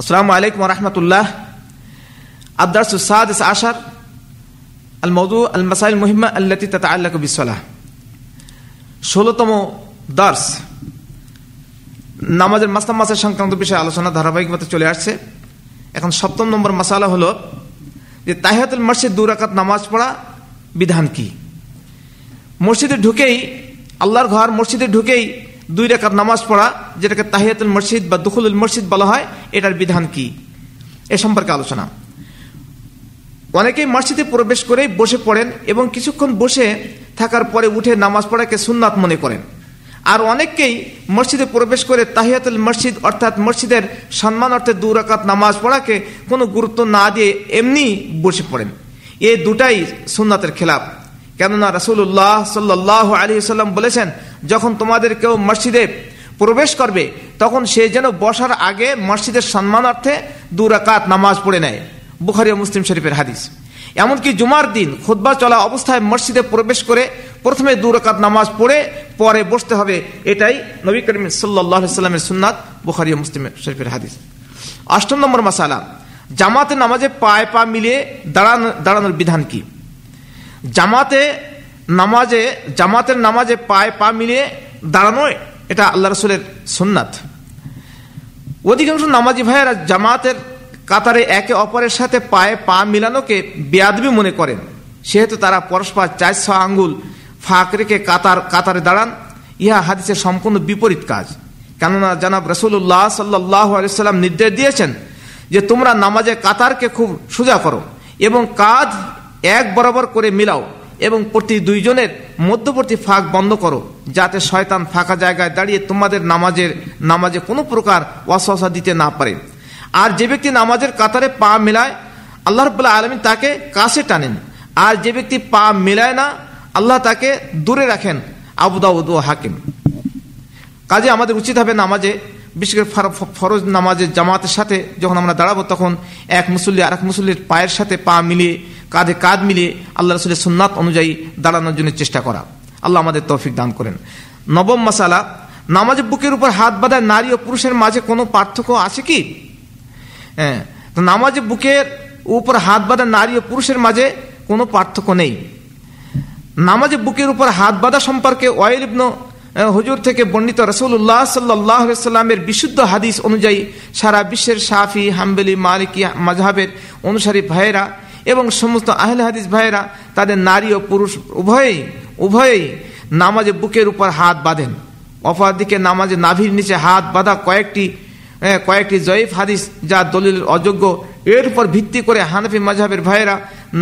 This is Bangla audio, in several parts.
আসসালামু আলাইকুম রহমতুল্লাহ الدرس السادس عشر الموضوع المسائل المهمة التي تتعلق بالصلاة ষোলোতম দার্স নামাজের মাস্তাম মাসের সংক্রান্ত বিষয়ে আলোচনা ধারাবাহিকভাবে চলে আসছে এখন সপ্তম নম্বর মশালা হলো যে তাহিয়াতুল মসজিদ দুরাকাত নামাজ পড়া বিধান কি মসজিদে ঢুকেই আল্লাহর ঘর মসজিদে ঢুকেই দুই রেখাত নামাজ পড়া, যেটাকে তাহিয়াতুল মসজিদ বা দুখুল মসজিদ বলা হয়, এটার বিধান কি? এ সম্পর্কে আলোচনা। অনেকেই মসজিদে প্রবেশ করে বসে পড়েন এবং কিছুক্ষণ বসে থাকার পরে উঠে নামাজ পড়াকে সুন্নাত মনে করেন। আর অনেককেই মসজিদে প্রবেশ করে তাহিয়াতুল মসজিদ অর্থাৎ মসজিদের সম্মান অর্থে দু রাকাত নামাজ পড়াকে কোনো গুরুত্ব না দিয়ে এমনি বসে পড়েন। এ দুটাই সুন্নাতের খেলাফ। কেননা রসুল্লাহ সাল্লাহ আলী সাল্লাম বলেছেন যখন তোমাদের কেউ মসজিদে প্রবেশ করবে, তখন সে যেন বসার আগে মসজিদের সম্মানার্থে দু রাকাত নামাজ পড়ে নেয়। বুখারি মুসলিম শরীফের হাদিস। এমনকি জুমার দিন খুদ্া চলা অবস্থায় মসজিদে প্রবেশ করে প্রথমে দু রকাত নামাজ পড়ে পরে বসতে হবে, এটাই নবী করিম সাল্লামের সুন্নাত, বুখারি মুসলিম শরীফের হাদিস। অষ্টম নম্বর মশালা জামাতে নামাজে পায়ে পা মিলিয়ে দাঁড়ানো দাঁড়ানোর বিধান কি? জামাতে নামাজে, জামাতের নামাজে পায়ে পা মিলিয়ে দাঁড়ানো এটা আল্লাহ রসুলের সুন্নাত। অধিকাংশ নামাজি ভাইয়েরা জামাতের কাতারে একে অপরের সাথে পায়ে পা মিলানোকে বেয়াদবি মনে করেন। সেহেতু তারা পরস্পর চার ছ আঙ্গুল ফাঁক রেখে কাতার, কাতারে দাঁড়ান। ইহা হাদিসের সম্পূর্ণ বিপরীত কাজ। কেননা জানাব রসুল্লাহ সাল্লাহ আলিয়াল্লাম নির্দেশ দিয়েছেন যে তোমরা নামাজে কাতারকে খুব সোজা করো এবং কাজ এক বরাবর করে মিলাও। এবং প্রতি দুইজনের মধ্যবর্তী ফাঁক বন্ধ করো, যাতে শয়তান ফাঁকা জায়গায় দাঁড়িয়ে তোমাদের নামাজের, নামাজে কোনো প্রকার অসহসা দিতে না পারে। আর যে ব্যক্তি নামাজের কাতারে পা মেলায়, আল্লাহ রবাহ আলমী তাকে কাছে টানেন। আর যে ব্যক্তি পা মেলায় না, আল্লাহ তাকে দূরে রাখেন আবুদাউদ ও হাকিম। কাজে আমাদের উচিত হবে নামাজে, বিশেষ করে ফরজ নামাজের জামাতের সাথে যখন আমরা দাঁড়াবো, তখন এক মুসল্লি আর এক মুসল্লির পায়ের সাথে পা মিলিয়ে কাঁধে কাঁধ মিলিয়ে আল্লাহ রসুলের সুন্নাত অনুযায়ী দাঁড়ানোর জন্য চেষ্টা করা। আল্লাহ আমাদের তৌফিক দান করেন। নবম মশালা নামাজের বুকের উপর হাত বাঁধায় নারী ও পুরুষের মাঝে কোনো পার্থক্য আছে কি? হ্যাঁ তো নামাজে বুকের উপর হাত বাঁধা নারী ও পুরুষের মাঝে কোনো পার্থক্য নেই। নামাজে বুকের উপর হাত বাঁধা সম্পর্কে ওয়াইল ইবনু হুজুর থেকে বর্ণিত রসুল্লাহ সাল্লাহ সাল্লামের বিশুদ্ধ হাদিস অনুযায়ী সারা বিশ্বের সাফি হাম্বেলি, মালিকি মাজহাবের অনুসারী ভাইয়েরা এবং সমস্ত আহলে হাদিস ভাইয়েরা তাদের নারী ও পুরুষ উভয়েই উভয়েই নামাজে বুকের উপর হাত বাঁধেন। অপর দিকে নামাজে নাভির নিচে হাত বাঁধা কয়েকটি কয়েকটি জয়ীফ হাদিস যা দলিল অযোগ্য। এর উপর ভিত্তি করে হানাফি মাঝহাবের ভাইয়েরা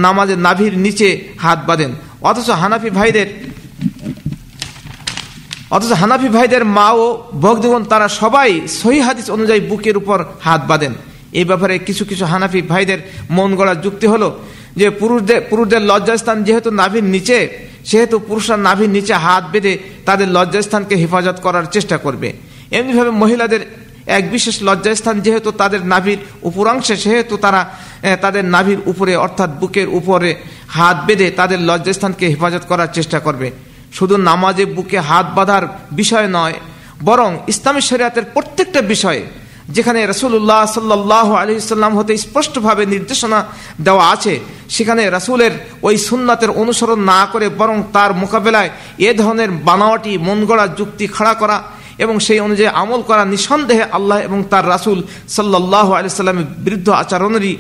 নামাজে নাভির নিচে হাত বাঁধেন। অথচ হানাফি ভাইদের, অথচ হানাফি ভাইদের মা ও ভগদেবন তারা সবাই সহি হাদিস অনুযায়ী বুকের উপর হাত বাঁধেন। এই ব্যাপারে কিছু কিছু হানাফি ভাইদের মন গড়া যুক্তি হলো যে পুরুষদের পুরুষদের লজ্জাস্থান যেহেতু নাভির নিচে, সেহেতু পুরুষরা নাভির নিচে হাত বেঁধে তাদের লজ্জাস্থানকে হেফাজত করার চেষ্টা করবে। এমনিভাবে মহিলাদের এক বিশেষ লজ্জাস্থান যেহেতু তাদের নাভির উপরাংশে, সেহেতু তারা তাদের নাভির উপরে অর্থাৎ বুকের উপরে হাত বেঁধে তাদের লজ্জাস্থানকে হেফাজত করার চেষ্টা করবে। শুধু নামাজে বুকে হাত বাঁধার বিষয় নয়, বরং ইসলামী শরিয়াতের প্রত্যেকটা বিষয়ে যেখানে রসুল্লাহ সাল্লাহ আলহিসাল্লাম হতে স্পষ্টভাবে নির্দেশনা দেওয়া আছে, সেখানে রাসুলের ওই সুন্নাতের অনুসরণ না করে বরং তার মোকাবেলায় এ ধরনের বানাওয়াটি মন গড়া যুক্তি খাড়া করা এবং সেই অনুযায়ী আমল করা নিঃসন্দেহে আল্লাহ এবং তার রাসুল সাল্লাহ আলিয়াল্লামের বিরুদ্ধ আচরণেরই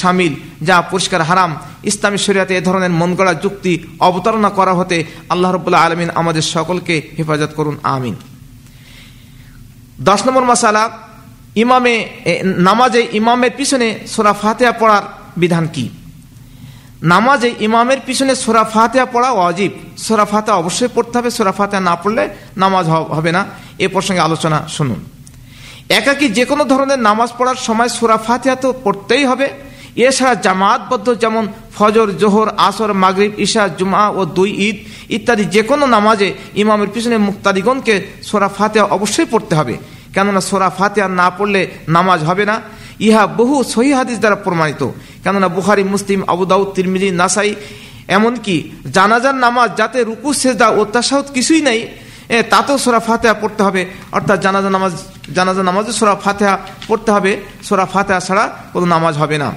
সামিল, যা পরিষ্কার হারাম। ইসলামী শরিয়াতে এ ধরনের মন গড়া যুক্তি অবতারণা করা হতে আল্লাহ রবুল্লাহ আলমিন আমাদের সকলকে হেফাজত করুন, আমিন। দশ নম্বর মশালা ইমামে নামাজে ইমামের পিছনে সোরা ফাতেহা পড়ার বিধান কি? নামাজে ইমামের পিছনে সোরা ফাতেহা পড়া অজীব সোরা ফাতেহা অবশ্যই পড়তে হবে, সোরা ফাতেহা না পড়লে নামাজ হবে না। এ প্রসঙ্গে আলোচনা শুনুন। একাকি যে কোনো ধরনের নামাজ পড়ার সময় সোরা ফাতেহা তো পড়তেই হবে। এছাড়া জামাতবদ্ধ যেমন ফজর, জোহর, আসর, মাগরিব, ঈশা জুমা ও দুই ঈদ ইত্যাদি যে কোনো নামাজে ইমামের পিছনে মুক্তাদিগণকে সোরা ফাতেহা অবশ্যই পড়তে হবে। কেননা সোরা ফাতেহা না পড়লে নামাজ হবে না। ইহা বহু সহি হাদিস দ্বারা প্রমাণিত। কেননা বুখারি, মুসলিম আবুদাউদ তিরমিজি, নাসাই, এমনকি জানাজার নামাজ যাতে রুকু, সেজদা ও তাসাউদ কিছুই নাই তাতেও সোরা ফাতেহা পড়তে হবে। অর্থাৎ জানাজা নামাজ, জানাজা নামাজে সোরা ফাতেহা পড়তে হবে। সোরা ফাতেহা ছাড়া কোনো নামাজ হবে না।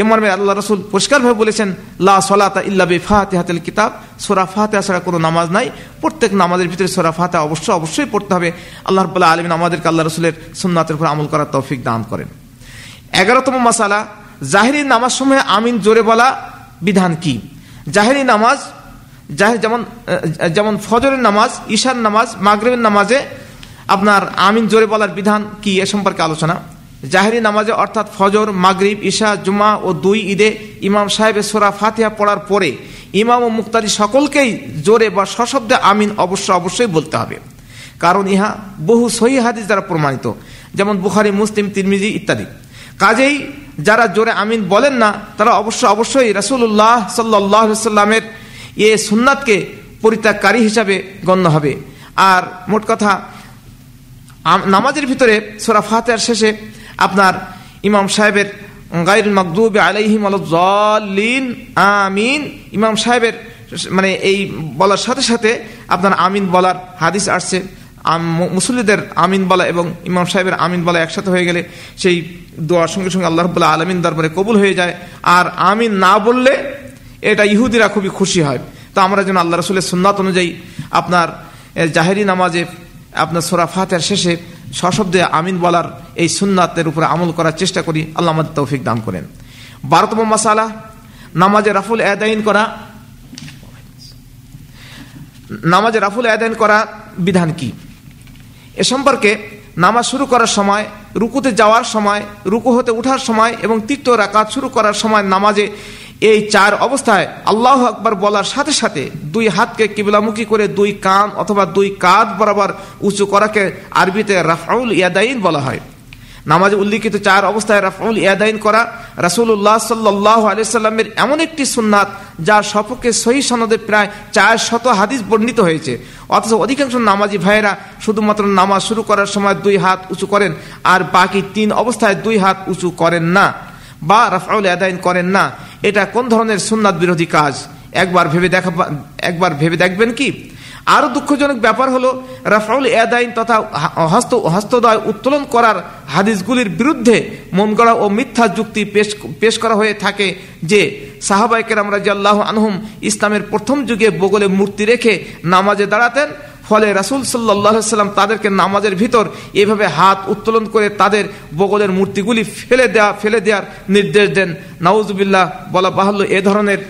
এ মর্মে আল্লাহ রসুল পরিষ্কারভাবে বলেছেন, লা সলাতা ইল্লা বে ফাতেহাতেল কিতাব। সোরা ফাতেহা ছাড়া কোনো নামাজ নাই। প্রত্যেক নামাজের ভিতরে সোরা ফাতেহা অবশ্যই অবশ্যই পড়তে হবে। আল্লাহ রবাল্লাহ আলমিন আমাদেরকে আল্লাহ রসুলের সুন্নাতের উপর আমল করার তৌফিক দান করেন। এগারোতম মাসালা, জাহেরি নামাজ সময়ে আমিন জোরে বলা বিধান কি? জাহেরি নামাজ, জাহের যেমন যেমন ফজরের নামাজ, ঈশার নামাজ, মাগরেবের নামাজে আপনার আমিন জোরে বলার বিধান কি এ সম্পর্কে আলোচনা। জাহেরি নামাজে অর্থাৎ ফজর, মাগরিব, ঈশা, জুমা ও দুই ঈদে ইমাম সাহেবের সোরা ফাতিহা পড়ার পরে ইমাম ও মুক্তারি সকলকেই জোরে বা সশব্দে আমিন অবশ্য অবশ্যই বলতে হবে। কারণ ইহা বহু সহি হাদিস দ্বারা প্রমাণিত, যেমন বুখারি, মুসলিম, তিরমিজি ইত্যাদি। কাজেই যারা জোরে আমিন বলেন না, তারা অবশ্য অবশ্যই রাসুল্লাহ সাল্লাহ সাল্লামের এ সুন্নাতকে পরিত্যাগকারী হিসাবে গণ্য হবে। আর মোট কথা নামাজের ভিতরে সোরা ফাতেহার শেষে আপনার ইমাম সাহেবের গাইর মকদুব আলাইহিম আলিন আমিন। ইমাম সাহেবের মানে এই বলার সাথে সাথে আপনার আমিন বলার হাদিস আসছে। মুসল্লিদের আমিন বলা এবং ইমাম সাহেবের আমিন বলা একসাথে হয়ে গেলে সেই দোয়ার সঙ্গে সঙ্গে আল্লাহ রবুল্লাহ আলমিন দরবারে কবুল হয়ে যায়। আর আমিন না বললে এটা ইহুদিরা খুবই খুশি হয়। তো আমরা যেন আল্লাহ রসুলের সুন্নাত অনুযায়ী আপনার জাহেরি নামাজে আপনার সোরা ফাতের শেষে সশব্দে আমিন বলার এই সুন্নাতের উপরে আমল করার চেষ্টা করি, আল্লাহ আমাদের তৌফিক দান করেন। বারোতম মাসালা নামাজে রাফুল আদাইন করা। নামাজে রাফুল আদাইন করা বিধান কি? এ সম্পর্কে নামাজ শুরু করার সময়, রুকুতে যাওয়ার সময়, রুকু হতে উঠার সময় এবং তৃতীয় রাকাত শুরু করার সময় নামাজে এই চার অবস্থায় আল্লাহ আকবর বলার সাথে সাথে দুই হাতকে কিবলামুখী করে দুই কান অথবা দুই কাঁধ বরাবর উঁচু করাকে আরবিতে রাফাউল ইয়াদাইন বলা হয়। নামাজে উল্লিখিত চার অবস্থায় রাফাউল ইয়াদাইন করা রাসুল্লাহ সাল্লাহ আলিয়াল্লামের এমন একটি সুন্নাত যার সপক্ষে সহি সনদে প্রায় চার শত হাদিস বর্ণিত হয়েছে। অথচ অধিকাংশ নামাজি ভাইয়েরা শুধুমাত্র নামাজ শুরু করার সময় দুই হাত উঁচু করেন আর বাকি তিন অবস্থায় দুই হাত উঁচু করেন না বা রাফাউল আদায়ন করেন না। এটা কোন ধরনের সুন্নাত বিরোধী কাজ? একবার ভেবে দেখা একবার ভেবে দেখবেন কি? আরও দুঃখজনক ব্যাপার হলো, রাফাউল এদাইন তথা হস্ত হস্তদয় উত্তোলন করার হাদিসগুলির বিরুদ্ধে মন গড়া ও মিথ্যা যুক্তি পেশ পেশ করা হয়ে থাকে যে সাহাবাইকের আমরা জাল্লাহ আনহুম ইসলামের প্রথম যুগে বগলে মূর্তি রেখে নামাজে দাঁড়াতেন ফলে রাসুল সাল্লাম তাদেরকে নামাজের ভিতর এভাবে হাত উত্তোলন করে তাদের বগলের মূর্তিগুলি ফেলে দেয়া, ফেলে দেওয়ার নির্দেশ দেন। নাউজুবিল্লাহ, বলা বাহল্য এ ধরনের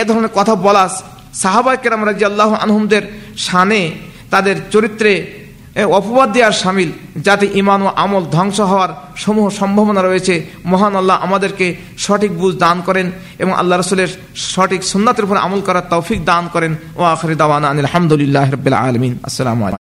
এ ধরনের কথা বলা সাহাবাইকেরাম রাজি আল্লাহ আনহুমদের শানে তাদের চরিত্রে অপবাদ দেওয়ার সামিল, যাতে ইমান ও আমল ধ্বংস হওয়ার সমূহ সম্ভাবনা রয়েছে। মহান আল্লাহ আমাদেরকে সঠিক বুঝ দান করেন এবং আল্লাহ রসুলের সঠিক সুন্নাতের উপর আমল করার তৌফিক দান করেন। ও আখরি দাওয়ান আলহামদুলিল্লাহ রবিল আলমিন। আসসালামু